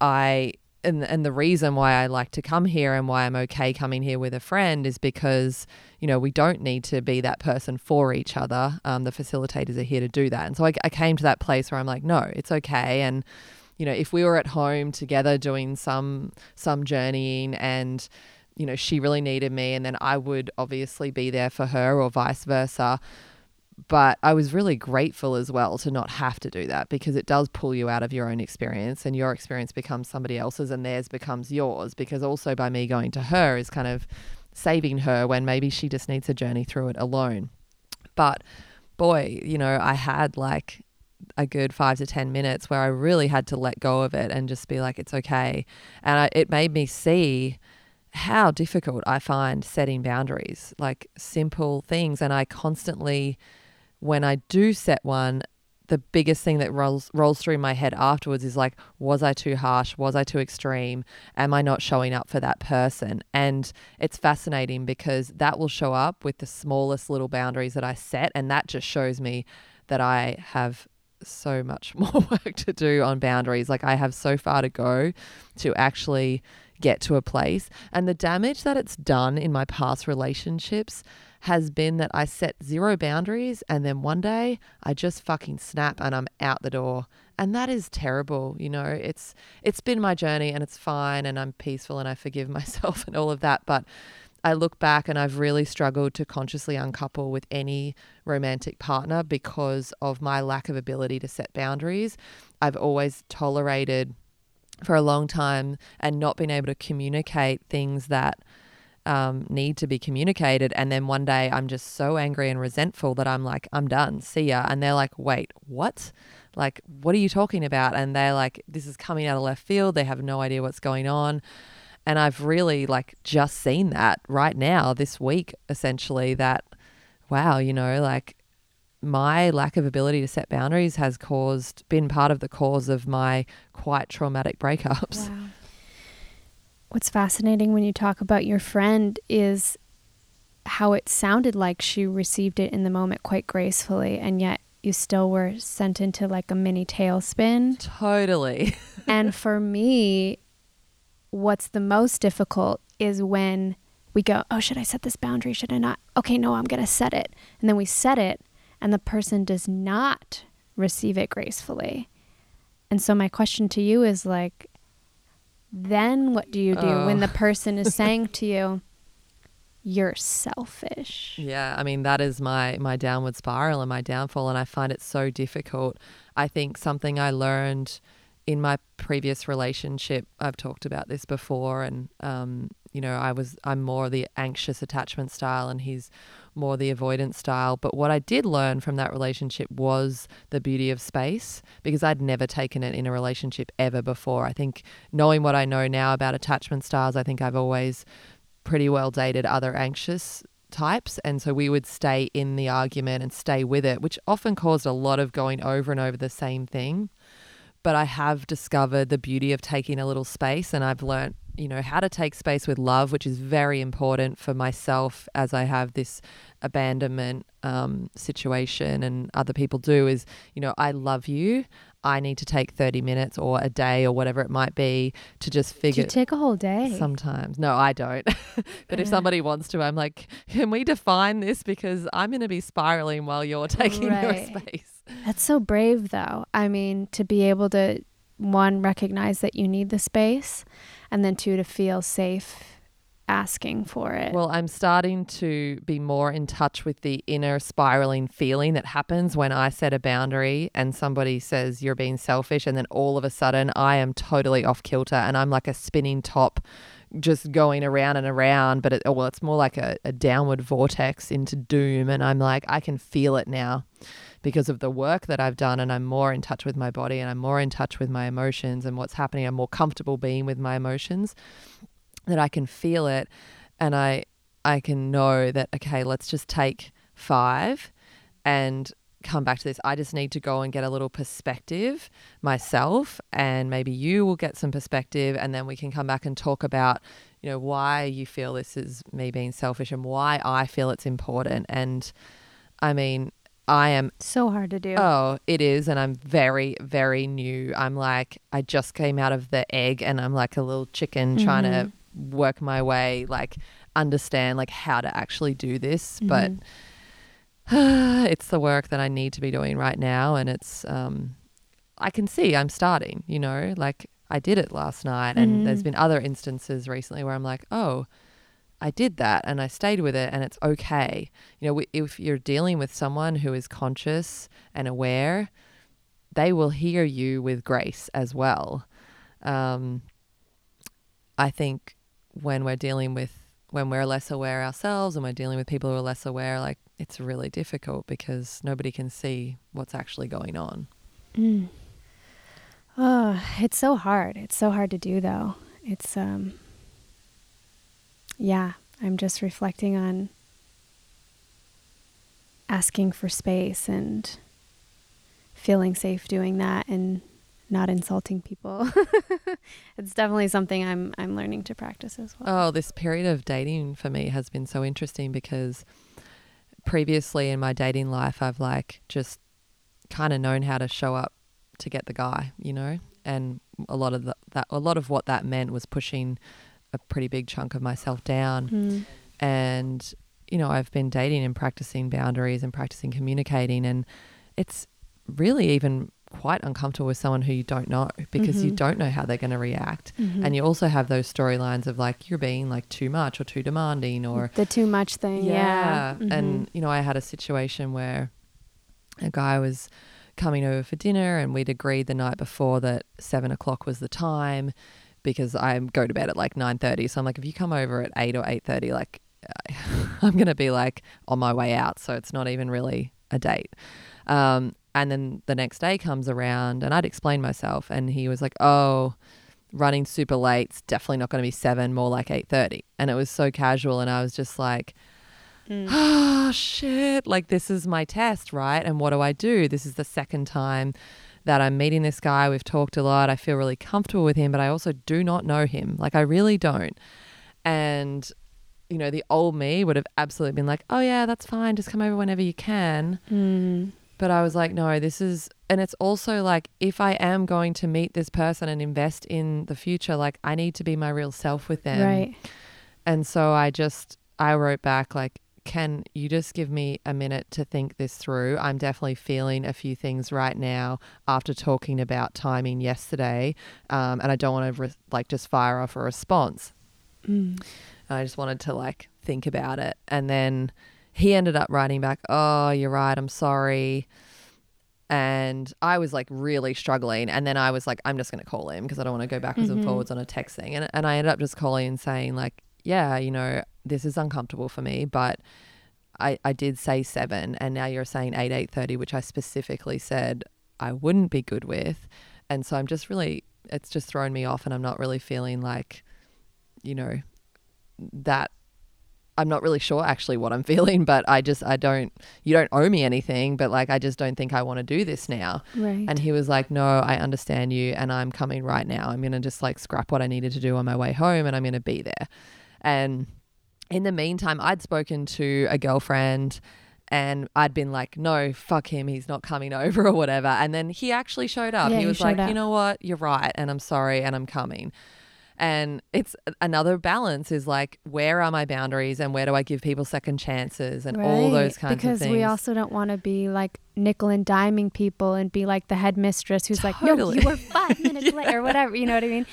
[SPEAKER 1] I and and the reason why I like to come here and why I'm okay coming here with a friend is because you know we don't need to be that person for each other. Um, the facilitators are here to do that, and so I, I came to that place where I'm like, no, it's okay. And you know, if we were at home together doing some some journeying and you know she really needed me, and then I would obviously be there for her or vice versa but I was really grateful as well to not have to do that because it does pull you out of your own experience and your experience becomes somebody else's and theirs becomes yours because also by me going to her is kind of saving her when maybe she just needs a journey through it alone. But boy, you know, I had like a good five to 10 minutes where I really had to let go of it and just be like, it's okay. And I, it made me see how difficult I find setting boundaries, like simple things. And I constantly when I do set one, the biggest thing that rolls rolls through my head afterwards is like, was I too harsh? Was I too extreme? Am I not showing up for that person? And it's fascinating because that will show up with the smallest little boundaries that I set, and that just shows me that I have so much (laughs) more work to do on boundaries. Like I have so far to go to actually get to a place, and the damage that it's done in my past relationships has been that I set zero boundaries and then one day I just fucking snap and I'm out the door. And that is terrible, you know. It's it's been my journey and it's fine and I'm peaceful and I forgive (laughs) myself and all of that, but I look back and I've really struggled to consciously uncouple with any romantic partner because of my lack of ability to set boundaries. I've always tolerated for a long time and not been able to communicate things that um, need to be communicated. And then one day I'm just so angry and resentful that I'm like, I'm done. See ya. And they're like, wait, what? Like, what are you talking about? And they're like, this is coming out of left field. They have no idea what's going on. And I've really like just seen that right now, this week, essentially, that wow, you know, like my lack of ability to set boundaries has caused, been part of the cause of my quite traumatic breakups.
[SPEAKER 3] Wow. What's fascinating when you talk about your friend is how it sounded like she received it in the moment quite gracefully, and yet you still were sent into like a mini tailspin.
[SPEAKER 1] Totally. (laughs)
[SPEAKER 3] and for me, what's the most difficult is when we go, oh, should I set this boundary? Should I not? Okay, no, I'm going to set it. And then we set it, and the person does not receive it gracefully. And so, my question to you is like, then what do you do oh. when the person is (laughs) saying to you, you're selfish?
[SPEAKER 1] Yeah, I mean that is my my downward spiral and my downfall and I find it so difficult. I think something I learned in my previous relationship, I've talked about this before and um, you know, I was I'm more the anxious attachment style and he's more the avoidance style. But what I did learn from that relationship was the beauty of space because I'd never taken it in a relationship ever before. I think knowing what I know now about attachment styles, I think I've always pretty well dated other anxious types. And so we would stay in the argument and stay with it, which often caused a lot of going over and over the same thing. But I have discovered the beauty of taking a little space and I've learned you know, how to take space with love, which is very important for myself as I have this abandonment um, situation and other people do is, you know, I love you. I need to take 30 minutes or a day or whatever it might be to just figure.
[SPEAKER 3] Do you take a whole day?
[SPEAKER 1] Sometimes. No, I don't. (laughs) but if somebody wants to, I'm like, can we define this? Because I'm going to be spiraling while you're (laughs) taking right. your space.
[SPEAKER 3] That's so brave, though. I mean, to be able to, one, recognize that you need the space and then two to feel safe asking for it.
[SPEAKER 1] Well, I'm starting to be more in touch with the inner spiraling feeling that happens when I set a boundary and somebody says you're being selfish and then all of a sudden I am totally off kilter and I'm like a spinning top just going around and around but it, oh, well it's more like a, a downward vortex into doom and I'm like I can feel it now because of the work that I've done and I'm more in touch with my body and I'm more in touch with my emotions and what's happening. I'm more comfortable being with my emotions that I can feel it and I I can know that okay, let's just take 5 and come back to this. I just need to go and get a little perspective myself and maybe you will get some perspective and then we can come back and talk about, you know, why you feel this is me being selfish and why I feel it's important and I mean, I am
[SPEAKER 3] so hard to do.
[SPEAKER 1] Oh, it is. And I'm very, very new. I'm like, I just came out of the egg and I'm like a little chicken mm-hmm. trying to mm-hmm. work my way, like, understand like how to actually do this. Mm-hmm. But (sighs) it's the work that I need to be doing right now. And it's, um, I can see I'm starting, you know, like I did it last night. And mm-hmm. there's been other instances recently where I'm like, oh, I did that and I stayed with it and it's okay. You know, if you're dealing with someone who is conscious and aware, they will hear you with grace as well. Um, I think when we're dealing with when we're less aware ourselves and we're dealing with people who are less aware, like it's really difficult because nobody can see what's actually going on.
[SPEAKER 3] Mm. Oh, it's so hard. It's so hard to do though. It's um yeah, I'm just reflecting on asking for space and feeling safe doing that and not insulting people. (laughs) it's definitely something I'm I'm learning to practice as well.
[SPEAKER 1] Oh, this period of dating for me has been so interesting because previously in my dating life I've like just kind of known how to show up to get the guy, you know? And a lot of the, that a lot of what that meant was pushing a pretty big chunk of myself down. Mm. And, you know, I've been dating and practicing boundaries and practicing communicating. And it's really even quite uncomfortable with someone who you don't know because mm-hmm. you don't know how they're going to react. Mm-hmm. And you also have those storylines of like you're being like too much or too demanding or
[SPEAKER 3] the too much thing. Yeah. yeah.
[SPEAKER 1] Mm-hmm. And, you know, I had a situation where a guy was coming over for dinner and we'd agreed the night before that seven o'clock was the time because I go to bed at like 9:30. So I'm like if you come over at 8 or 8:30 like (laughs) I'm going to be like on my way out, so it's not even really a date. Um, and then the next day comes around and I'd explain myself and he was like, "Oh, running super late, it's definitely not going to be 7, more like 8:30." And it was so casual and I was just like,
[SPEAKER 3] Mm.
[SPEAKER 1] oh shit like this is my test right and what do i do this is the second time that i'm meeting this guy we've talked a lot i feel really comfortable with him but i also do not know him like i really don't and you know the old me would have absolutely been like oh yeah that's fine just come over whenever you can
[SPEAKER 3] Mm.
[SPEAKER 1] but i was like no this is and it's also like if i am going to meet this person and invest in the future like i need to be my real self with them
[SPEAKER 3] Right.
[SPEAKER 1] and so I just I wrote back like, can you just give me a minute to think this through? I'm definitely feeling a few things right now after talking about timing yesterday, um, and I don't want to re- like just fire off a response.
[SPEAKER 3] Mm.
[SPEAKER 1] I just wanted to like think about it, and then he ended up writing back, "Oh, you're right. I'm sorry." And I was like really struggling. And then I was like, I'm just going to call him because I don't want to go backwards and
[SPEAKER 3] Mhm.
[SPEAKER 1] forwards on a text thing. And, and I ended up just calling and saying, like, yeah, you know, this is uncomfortable for me, but I, I did say seven. And now you're saying eight, 8.30, which I specifically said I wouldn't be good with. And so I'm just really, it's just thrown me off. And I'm not really feeling like, you know, that I'm not really sure actually what I'm (laughs) feeling, but I just, I don't, you don't owe me anything, but like, I just don't think I want to do this now.
[SPEAKER 3] Right.
[SPEAKER 1] And he was like, No, I understand you, and I'm coming right now. I'm going to just like scrap what I needed to do on my way home, and I'm going to be there. And in the meantime, I'd spoken to a girlfriend. And I'd been like, no, fuck him. He's not coming (laughs) over or whatever. And then he actually showed up.
[SPEAKER 3] Yeah,
[SPEAKER 1] he
[SPEAKER 3] he
[SPEAKER 1] was
[SPEAKER 3] showed
[SPEAKER 1] like,
[SPEAKER 3] up.
[SPEAKER 1] you know what? You're right. And I'm sorry. And I'm coming. And it's another balance is like, where are my boundaries and where do I give people second chances and all those
[SPEAKER 3] Right,
[SPEAKER 1] kinds
[SPEAKER 3] because
[SPEAKER 1] of things.
[SPEAKER 3] Because we also don't want to be like nickel and diming people and be like the headmistress who's like, no,
[SPEAKER 1] Totally.
[SPEAKER 3] you were five (laughs) minutes late or whatever. You know what I mean?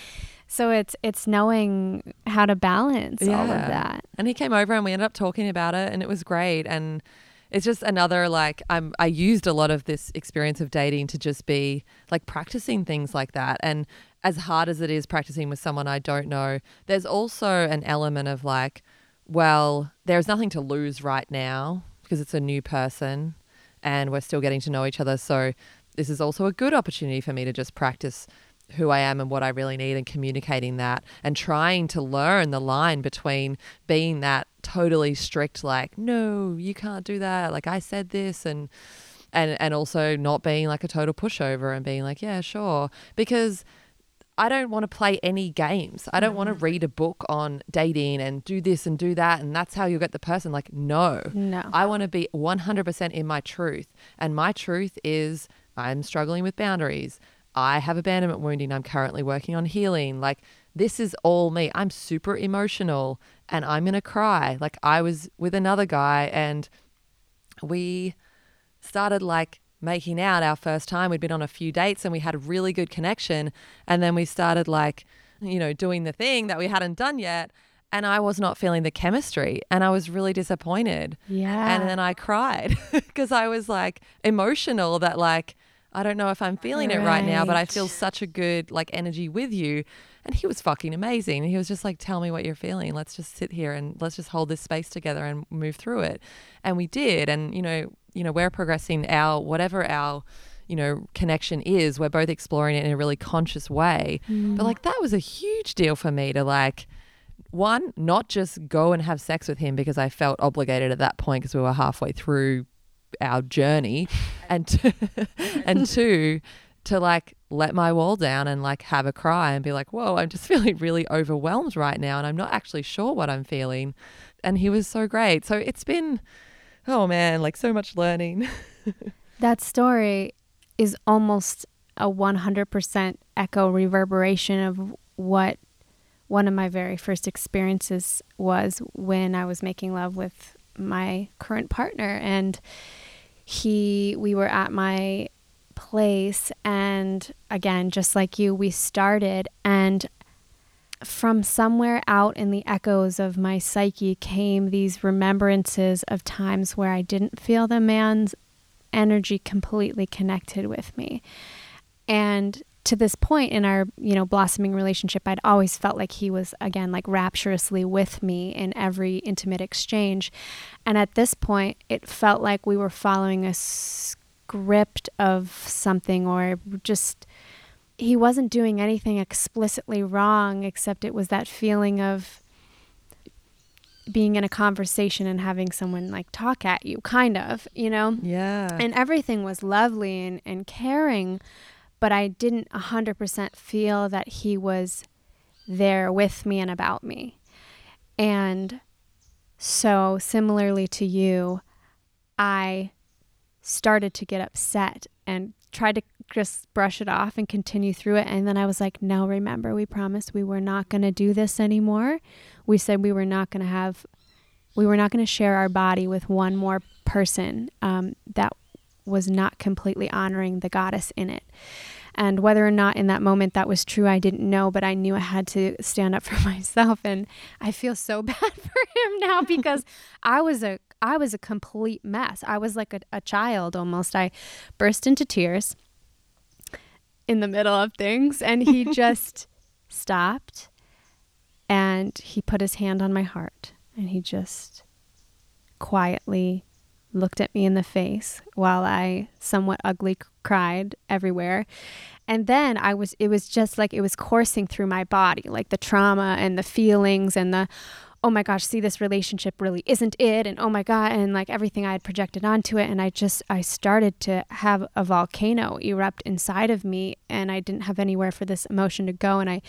[SPEAKER 3] So it's it's knowing how to balance all of that.
[SPEAKER 1] And he came over and we ended up talking about it and it was great. And it's just another like I'm I used a lot of this experience of dating to just be like practicing things like that. And as hard as it is practicing with someone I don't know, there's also an element of like, well, there's nothing to lose right now because it's a new person and we're still getting to know each other. So this is also a good opportunity for me to just practice who I am and what I really need and communicating that and trying to learn the line between being that totally strict like no you can't do that like I said this and and and also not being like a total pushover and being like yeah sure because I don't want to play any games. I don't want to read a book on dating and do this and do that and that's how you'll get the person like no.
[SPEAKER 3] No.
[SPEAKER 1] I want to be 100% in my truth. And my truth is I'm struggling with boundaries. I have abandonment wounding. I'm currently working on healing. Like, this is all me. I'm super emotional and I'm going to cry. Like, I was with another guy and we started like making out our first time. We'd been on a few dates and we had a really good connection. And then we started like, you know, doing the thing that we hadn't done yet. And I was not feeling the chemistry and I was really disappointed.
[SPEAKER 3] yeah.
[SPEAKER 1] And then I cried (laughs) because I was like emotional that like I don't know if I'm feeling it right now, but I feel such a good like energy with you. And he was fucking amazing. He was just like, tell me what you're feeling. Let's just sit here and let's just hold this space together and move through it. And we did. And you know, you know, we're progressing our whatever our you know connection is. We're both exploring it in a really conscious way. But mm. like that was a huge deal for me to like one, not just go and have sex with him because I felt obligated at that point because we were halfway through our journey, and t- (laughs) and two, to like let my wall down and like have a cry and be like, whoa, I'm just (laughs) feeling really overwhelmed right now, and I'm not actually sure what I'm feeling. And he was so great. So it's been, oh man, like so much learning. (laughs)
[SPEAKER 3] that story is almost a 100% echo reverberation of what one of my very first experiences was when I was making love with my current partner and he we were at my place and again just like you we started and from somewhere out in the echoes of my psyche came these remembrances of times where I didn't feel the man's energy completely connected with me. And to this point in our you know blossoming relationship i'd always felt like he was again like rapturously with me in every intimate exchange. And at this point it felt like we were following a script of something or just he wasn't doing anything explicitly wrong except it was that feeling of being in a conversation and having someone like talk at you kind of you know?
[SPEAKER 1] Yeah.
[SPEAKER 3] And everything was lovely and, and caring but I didn't 100% feel that he was there with me and about me. And so, similarly to you, I started to get upset and tried to just brush it off and continue through it. And then I was like, no, remember, we promised we were not going to do this anymore. We said we were not going to have, we were not going to share our body with one more person um, that was not completely honoring the goddess in it. And whether or not in that moment that was true, I didn't know, but I knew I had to stand up (laughs) for myself. And I feel so (laughs) bad for him now (laughs) because I was a I was a complete mess. I was like a, a child almost. I burst into tears in the middle of things and he just stopped and he put his hand on my heart and he just quietly looked at me in the face while I somewhat ugly cried everywhere. And then I was, it was just like it was coursing through my body, like the trauma and the feelings and the, oh my gosh, see, this relationship really isn't it. And oh my God, and like everything I had projected onto it. And I just, I started to have a volcano erupt inside of me and I didn't have anywhere for this emotion to go. And I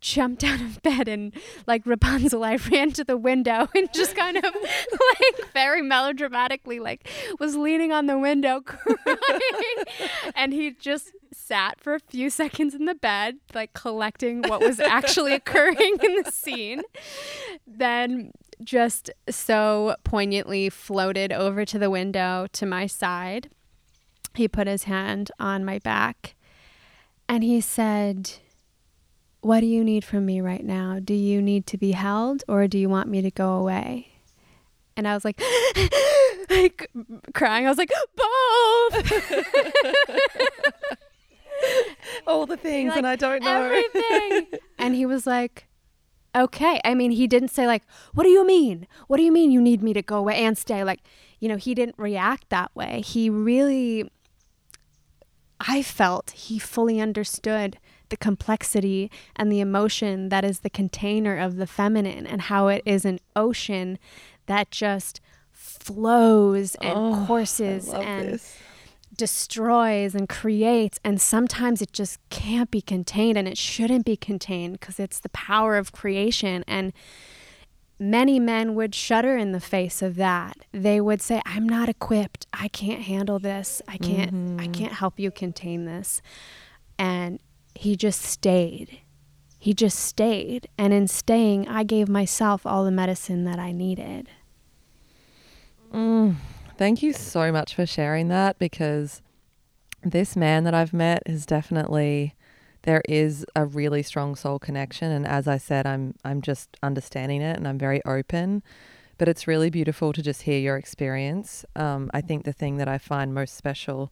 [SPEAKER 3] jumped out of bed and like Rapunzel, I ran to the window and just kind of (laughs) like very melodramatically like was leaning on the window (laughs) crying. and he just sat for a few seconds in the bed, like collecting what was actually occurring in the scene. Then just so poignantly floated over to the window to my side. He put his hand on my back and he said, what do you need from me right now? Do you need to be held or do you want me to go away? And I was like, (laughs) like crying. I was like, both. (laughs)
[SPEAKER 1] All the things, like, and I don't know
[SPEAKER 3] everything. (laughs) and he was like, okay. I mean, he didn't say like, what do you mean? What do you mean you need me to go away and stay? Like, you know, he didn't react that way. He really, I felt he fully understood the complexity and the emotion that is the container of the feminine and how it is an ocean that just flows and oh, courses and this. destroys and creates and sometimes it just can't be contained and it shouldn't be contained because it's the power of creation and many men would shudder in the face of that they would say i'm not equipped i can't handle this i can't mm-hmm. i can't help you contain this and he just stayed. He just stayed. And in staying, I gave myself all the medicine that I needed.
[SPEAKER 1] Mm, thank you so much for sharing that because this man that I've met is definitely there is a really strong soul connection and as I said I'm I'm just understanding it and I'm very open but it's really beautiful to just hear your experience um, I think the thing that I find most special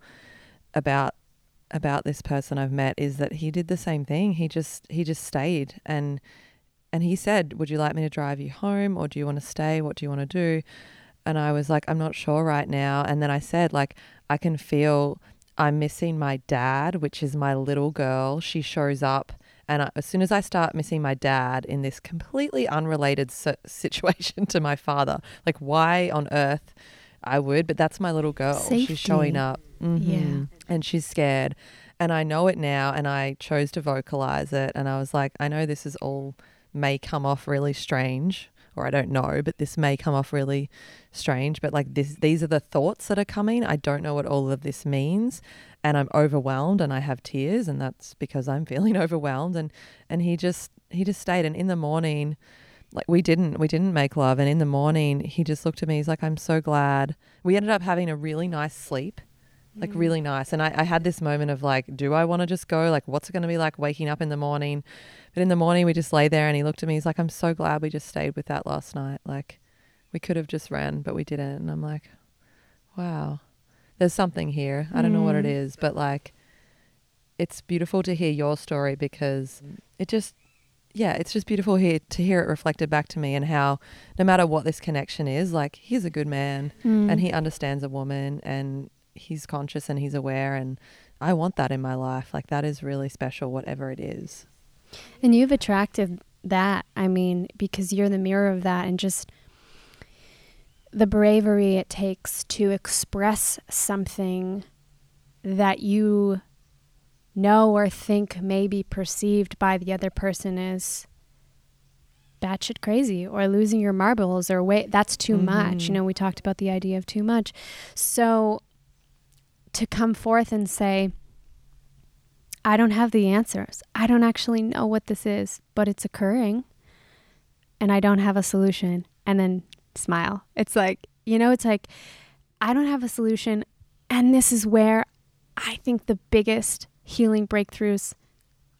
[SPEAKER 1] about about this person I've met is that he did the same thing. He just he just stayed and and he said, "Would you like me to drive you home or do you want to stay? What do you want to do?" And I was like, "I'm not sure right now." And then I said, like, I can feel I'm missing my dad, which is my little girl. She shows up and I, as soon as I start missing my dad in this completely unrelated (laughs) situation to my father, like why on earth I would, but that's my little girl. Safety. She's showing up.
[SPEAKER 3] Mm-hmm. Yeah.
[SPEAKER 1] And she's scared. And I know it now. And I chose to vocalize it. And I was like, I know this is all may come off really strange, or I don't know, but this may come off really strange. But like this, these are the thoughts that are coming. I don't know what all of this means. And I'm overwhelmed and I have tears. And that's because I'm (laughs) feeling overwhelmed. And, and he just, he just stayed. And in the morning, like we didn't we didn't make love. And in the morning he just looked at me. He's like i'm so glad. We ended up having a really nice sleep like mm. really nice. And I, I had this moment of like do i want to just go? Like what's it going to be like waking up in the morning? But in the morning we just lay there and he looked at me. He's like i'm so glad we just stayed with that last night. Like we could have just ran but we didn't. And i'm like wow. There's something here. I don't mm. know what it mm. but like it's beautiful to hear your story because it just yeah, it's just beautiful here to hear it reflected back to me and how no matter what this connection is, like he's a good man
[SPEAKER 3] Mm.
[SPEAKER 1] and he understands a woman and he's conscious and he's aware and I want that in my life. Like that is really special, whatever it is.
[SPEAKER 3] And you've attracted that, I mean, because you're the mirror of that and just the bravery it takes to express something that you know or think may be perceived by the other person as batshit crazy or losing your marbles or wait, that's too mm-hmm. much. You know, we talked about the idea of too much. So to come forth and say, I don't have the answers. I don't actually know what this is, but it's occurring and I don't have a solution. And then smile. It's like, you know, it's like, I don't have a solution. And this is where I think the biggest healing breakthroughs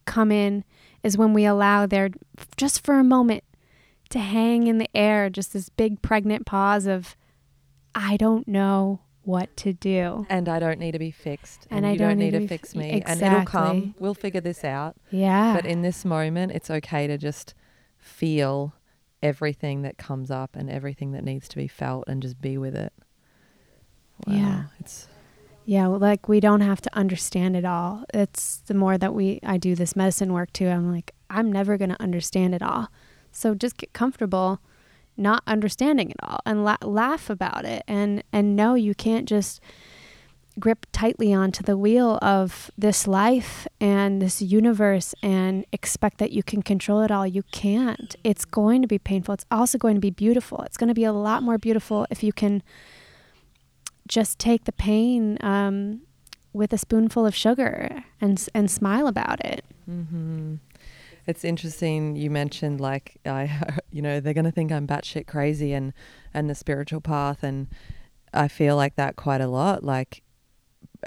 [SPEAKER 3] come in is when we allow there, just for a moment, to hang in the air, just this big pregnant pause of, I don't know what to do.
[SPEAKER 1] And I don't need to be fixed.
[SPEAKER 3] And
[SPEAKER 1] And,
[SPEAKER 3] I
[SPEAKER 1] you
[SPEAKER 3] don't
[SPEAKER 1] don't,
[SPEAKER 3] need
[SPEAKER 1] need
[SPEAKER 3] to
[SPEAKER 1] fix
[SPEAKER 3] fi-
[SPEAKER 1] me. And it'll come. We'll figure this out.
[SPEAKER 3] Yeah.
[SPEAKER 1] But in this moment, it's okay to just feel everything that comes up and everything that needs to be felt and just be with it. Wow.
[SPEAKER 3] Yeah.
[SPEAKER 1] It's
[SPEAKER 3] Yeah, like we don't have to understand it all. It's the more that we I do this medicine work too. I'm like I'm never going to understand it all. So just get comfortable not understanding it all and la- laugh about it and and know you can't just grip tightly onto the wheel of this life and this universe and expect that you can control it all. You can't. It's going to be painful. It's also going to be beautiful. It's going to be a lot more beautiful if you can just take the pain um, with a spoonful of sugar and and smile about it.
[SPEAKER 1] hmm It's interesting. You mentioned like I, (laughs) you know, they're gonna think I'm batshit crazy and and the spiritual path, and I feel like that quite a lot. Like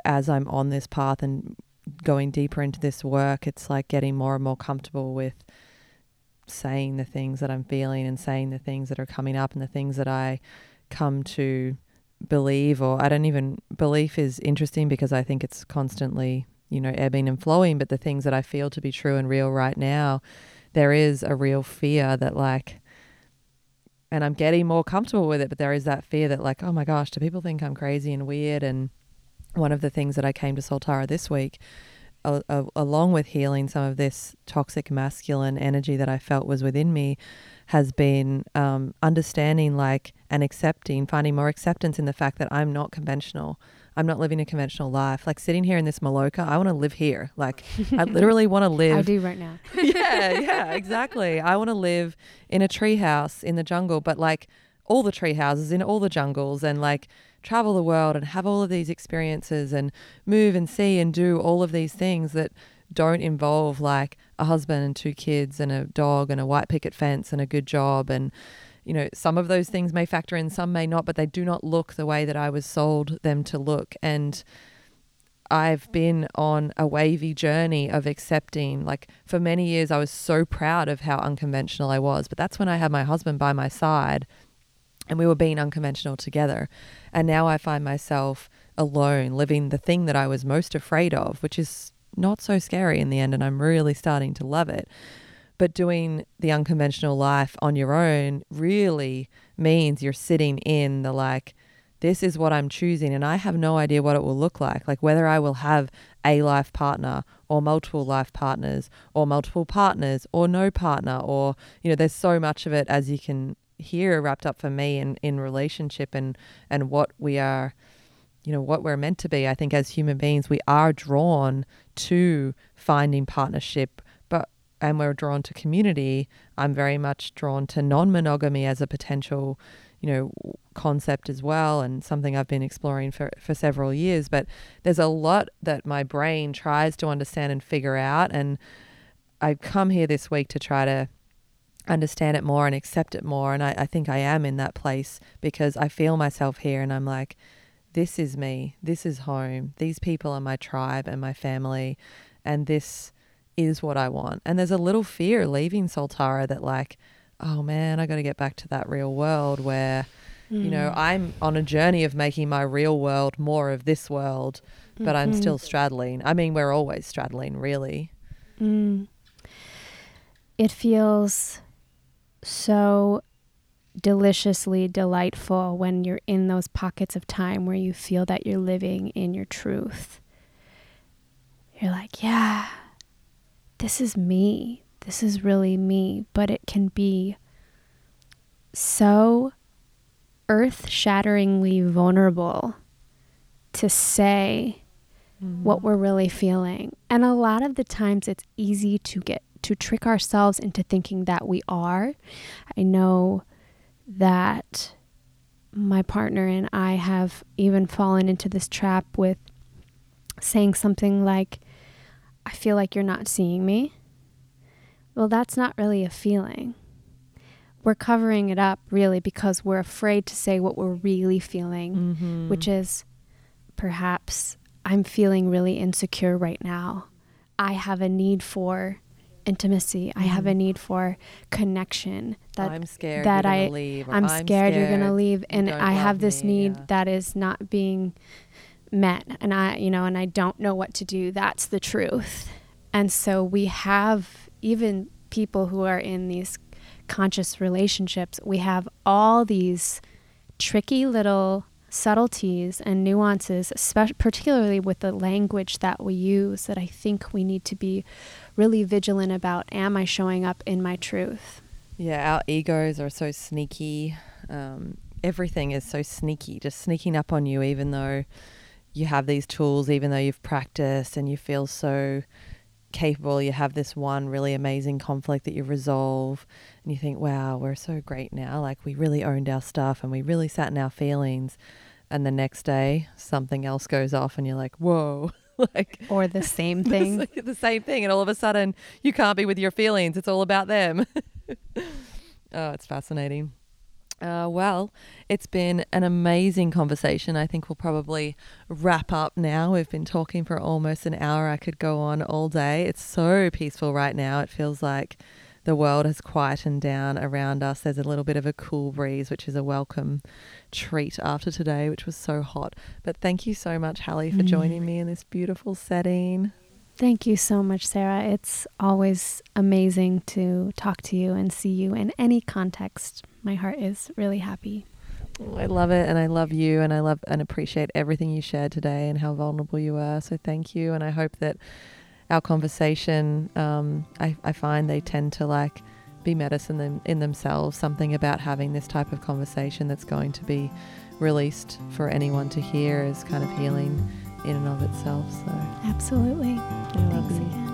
[SPEAKER 1] as I'm on this path and going deeper into this work, it's like getting more and more comfortable with saying the things that I'm feeling and saying the things that are coming up and the things that I come to believe or I don't even belief is interesting because I think it's constantly, you know, ebbing and flowing, but the things that I feel to be true and real right now, there is a real fear that like and I'm getting more comfortable with it, but there is that fear that like, oh my gosh, do people think I'm crazy and weird? And one of the things that I came to Soltara this week along with healing some of this toxic masculine energy that I felt was within me, has been um, understanding like and accepting, finding more acceptance in the fact that I'm not conventional. I'm not living a conventional life. Like sitting here in this Maloka, I want to live here. Like I (laughs) literally want to live.
[SPEAKER 3] I do right now. (laughs)
[SPEAKER 1] yeah, yeah, exactly. I want to live in a treehouse in the jungle, but like all the tree houses in all the jungles and like travel the world and have all of these experiences and move and see and do all of these things that don't involve like a husband and two kids and a dog and a white picket fence and a good job and you know some of those things may factor in some may not but they do not look the way that I was sold them to look and I've been on a wavy journey of accepting. Like for many years, I was so proud of how unconventional I was. But that's when I had my husband by my side and we were being unconventional together. And now I find myself alone, living the thing that I was most afraid of, which is not so scary in the end. And I'm really starting to love it. But doing the unconventional life on your own really means you're sitting in the like, this is what I'm choosing, and I have no idea what it will look like. Like whether I will have a life partner or multiple life partners or multiple partners or no partner, or, you know, there's so much of it as you can hear wrapped up for me in, in relationship and, and what we are, you know, what we're meant to be. I think as human beings, we are drawn to finding partnership, but and we're drawn to community. I'm very much drawn to non monogamy as a potential you know concept as well and something I've been exploring for for several years but there's a lot that my brain tries to understand and figure out and I've come here this week to try to understand it more and accept it more and I, I think I am in that place because I feel myself here and I'm like this is me this is home these people are my tribe and my family and this is what I want and there's a little fear leaving Soltara that like oh man, I got to get back to that real world where, You know,
[SPEAKER 3] Mm.
[SPEAKER 1] I'm on a journey of making my real world more of this world, but I'm
[SPEAKER 3] Mhm.
[SPEAKER 1] still straddling. I mean, we're always straddling, really.
[SPEAKER 3] Mm. It feels so deliciously delightful when you're in those pockets of time where you feel that you're living in your truth. You're like, yeah, this is me. This is really me. But it can be so earth shatteringly vulnerable to say mm-hmm. what we're really feeling. And a lot of the times it's easy to get to trick ourselves into thinking that we are. I know that my partner and I have even fallen into this trap with saying something like, I feel like you're not seeing me. Well, that's not really a feeling. We're covering it up really because we're afraid to say what we're really feeling
[SPEAKER 1] Mm-hmm.
[SPEAKER 3] which is perhaps I'm feeling really insecure right now. I have a need for intimacy. I have a mm. need for connection. That
[SPEAKER 1] I'm scared
[SPEAKER 3] that
[SPEAKER 1] you're gonna
[SPEAKER 3] I-
[SPEAKER 1] leave. or
[SPEAKER 3] I'm, scared, you're gonna leave, and I have this
[SPEAKER 1] me,"
[SPEAKER 3] need
[SPEAKER 1] yeah.
[SPEAKER 3] that is not being met, and I, you know, and I don't know what to do. That's the truth, and so we have even people who are in these conscious relationships. We have all these tricky little subtleties and nuances, especially particularly with the language that we use, that I think we need to be really vigilant about. Am I showing up in my truth?
[SPEAKER 1] Yeah, our egos are so sneaky. Um, everything is so sneaky, just sneaking up on you, even though you have these tools, even though you've practiced and you feel so capable. You have this one really amazing conflict that you resolve, and you think, wow, we're so great now. Like, we really owned our stuff and we really sat in our feelings. And the next day, something else goes off, and you're like, whoa. (laughs) (laughs) like,
[SPEAKER 3] Or the same (laughs) thing.
[SPEAKER 1] like the same thing, and all of a sudden you can't be with your feelings. It's all about them. (laughs) oh, it's fascinating. Uh, well, it's been an amazing conversation. I think we'll probably wrap up now. We've been talking for almost an hour. I could go on all day. It's so peaceful right now. It feels like the world has quietened down around us. There's a little bit of a cool breeze, which is a welcome treat after today, which was so hot. But thank you so much, Hallie, for
[SPEAKER 3] Mm.
[SPEAKER 1] joining me in this beautiful setting.
[SPEAKER 3] Thank you so much, Sarah. It's always amazing to talk to you and see you in any context. My heart is really happy.
[SPEAKER 1] I love it, and I love you, and I love and appreciate everything you shared today and how vulnerable you were. So thank you, and I hope that our conversation, um, I, I find they tend to like be medicine in, in themselves. Something about having this type of conversation that's going to be released for anyone to hear is kind of healing in and of itself. So
[SPEAKER 3] Absolutely. Thanks
[SPEAKER 1] you.
[SPEAKER 3] again.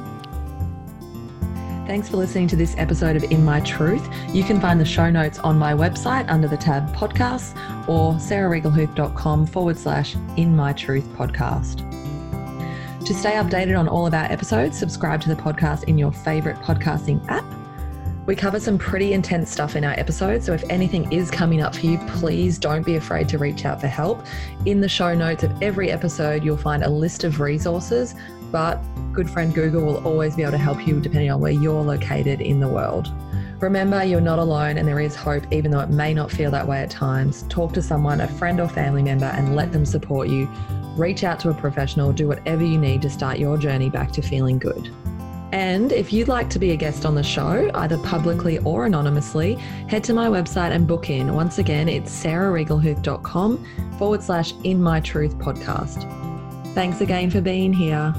[SPEAKER 1] Thanks for listening to this episode of In My Truth. You can find the show notes on my website under the tab podcasts or sarahregalhuth.com forward slash In My Truth podcast. To stay updated on all of our episodes, subscribe to the podcast in your favorite podcasting app. We cover some pretty intense stuff in our episodes, so if anything is coming up for you, please don't be afraid to reach out for help. In the show notes of every episode, you'll find a list of resources, but good friend Google will always be able to help you depending on where you're located in the world. Remember, you're not alone and there is hope, even though it may not feel that way at times. Talk to someone, a friend or family member, and let them support you. Reach out to a professional, do whatever you need to start your journey back to feeling good. And if you'd like to be a guest on the show, either publicly or anonymously, head to my website and book in. Once again, it's sarahregalhuth.com forward slash in my truth podcast. Thanks again for being here.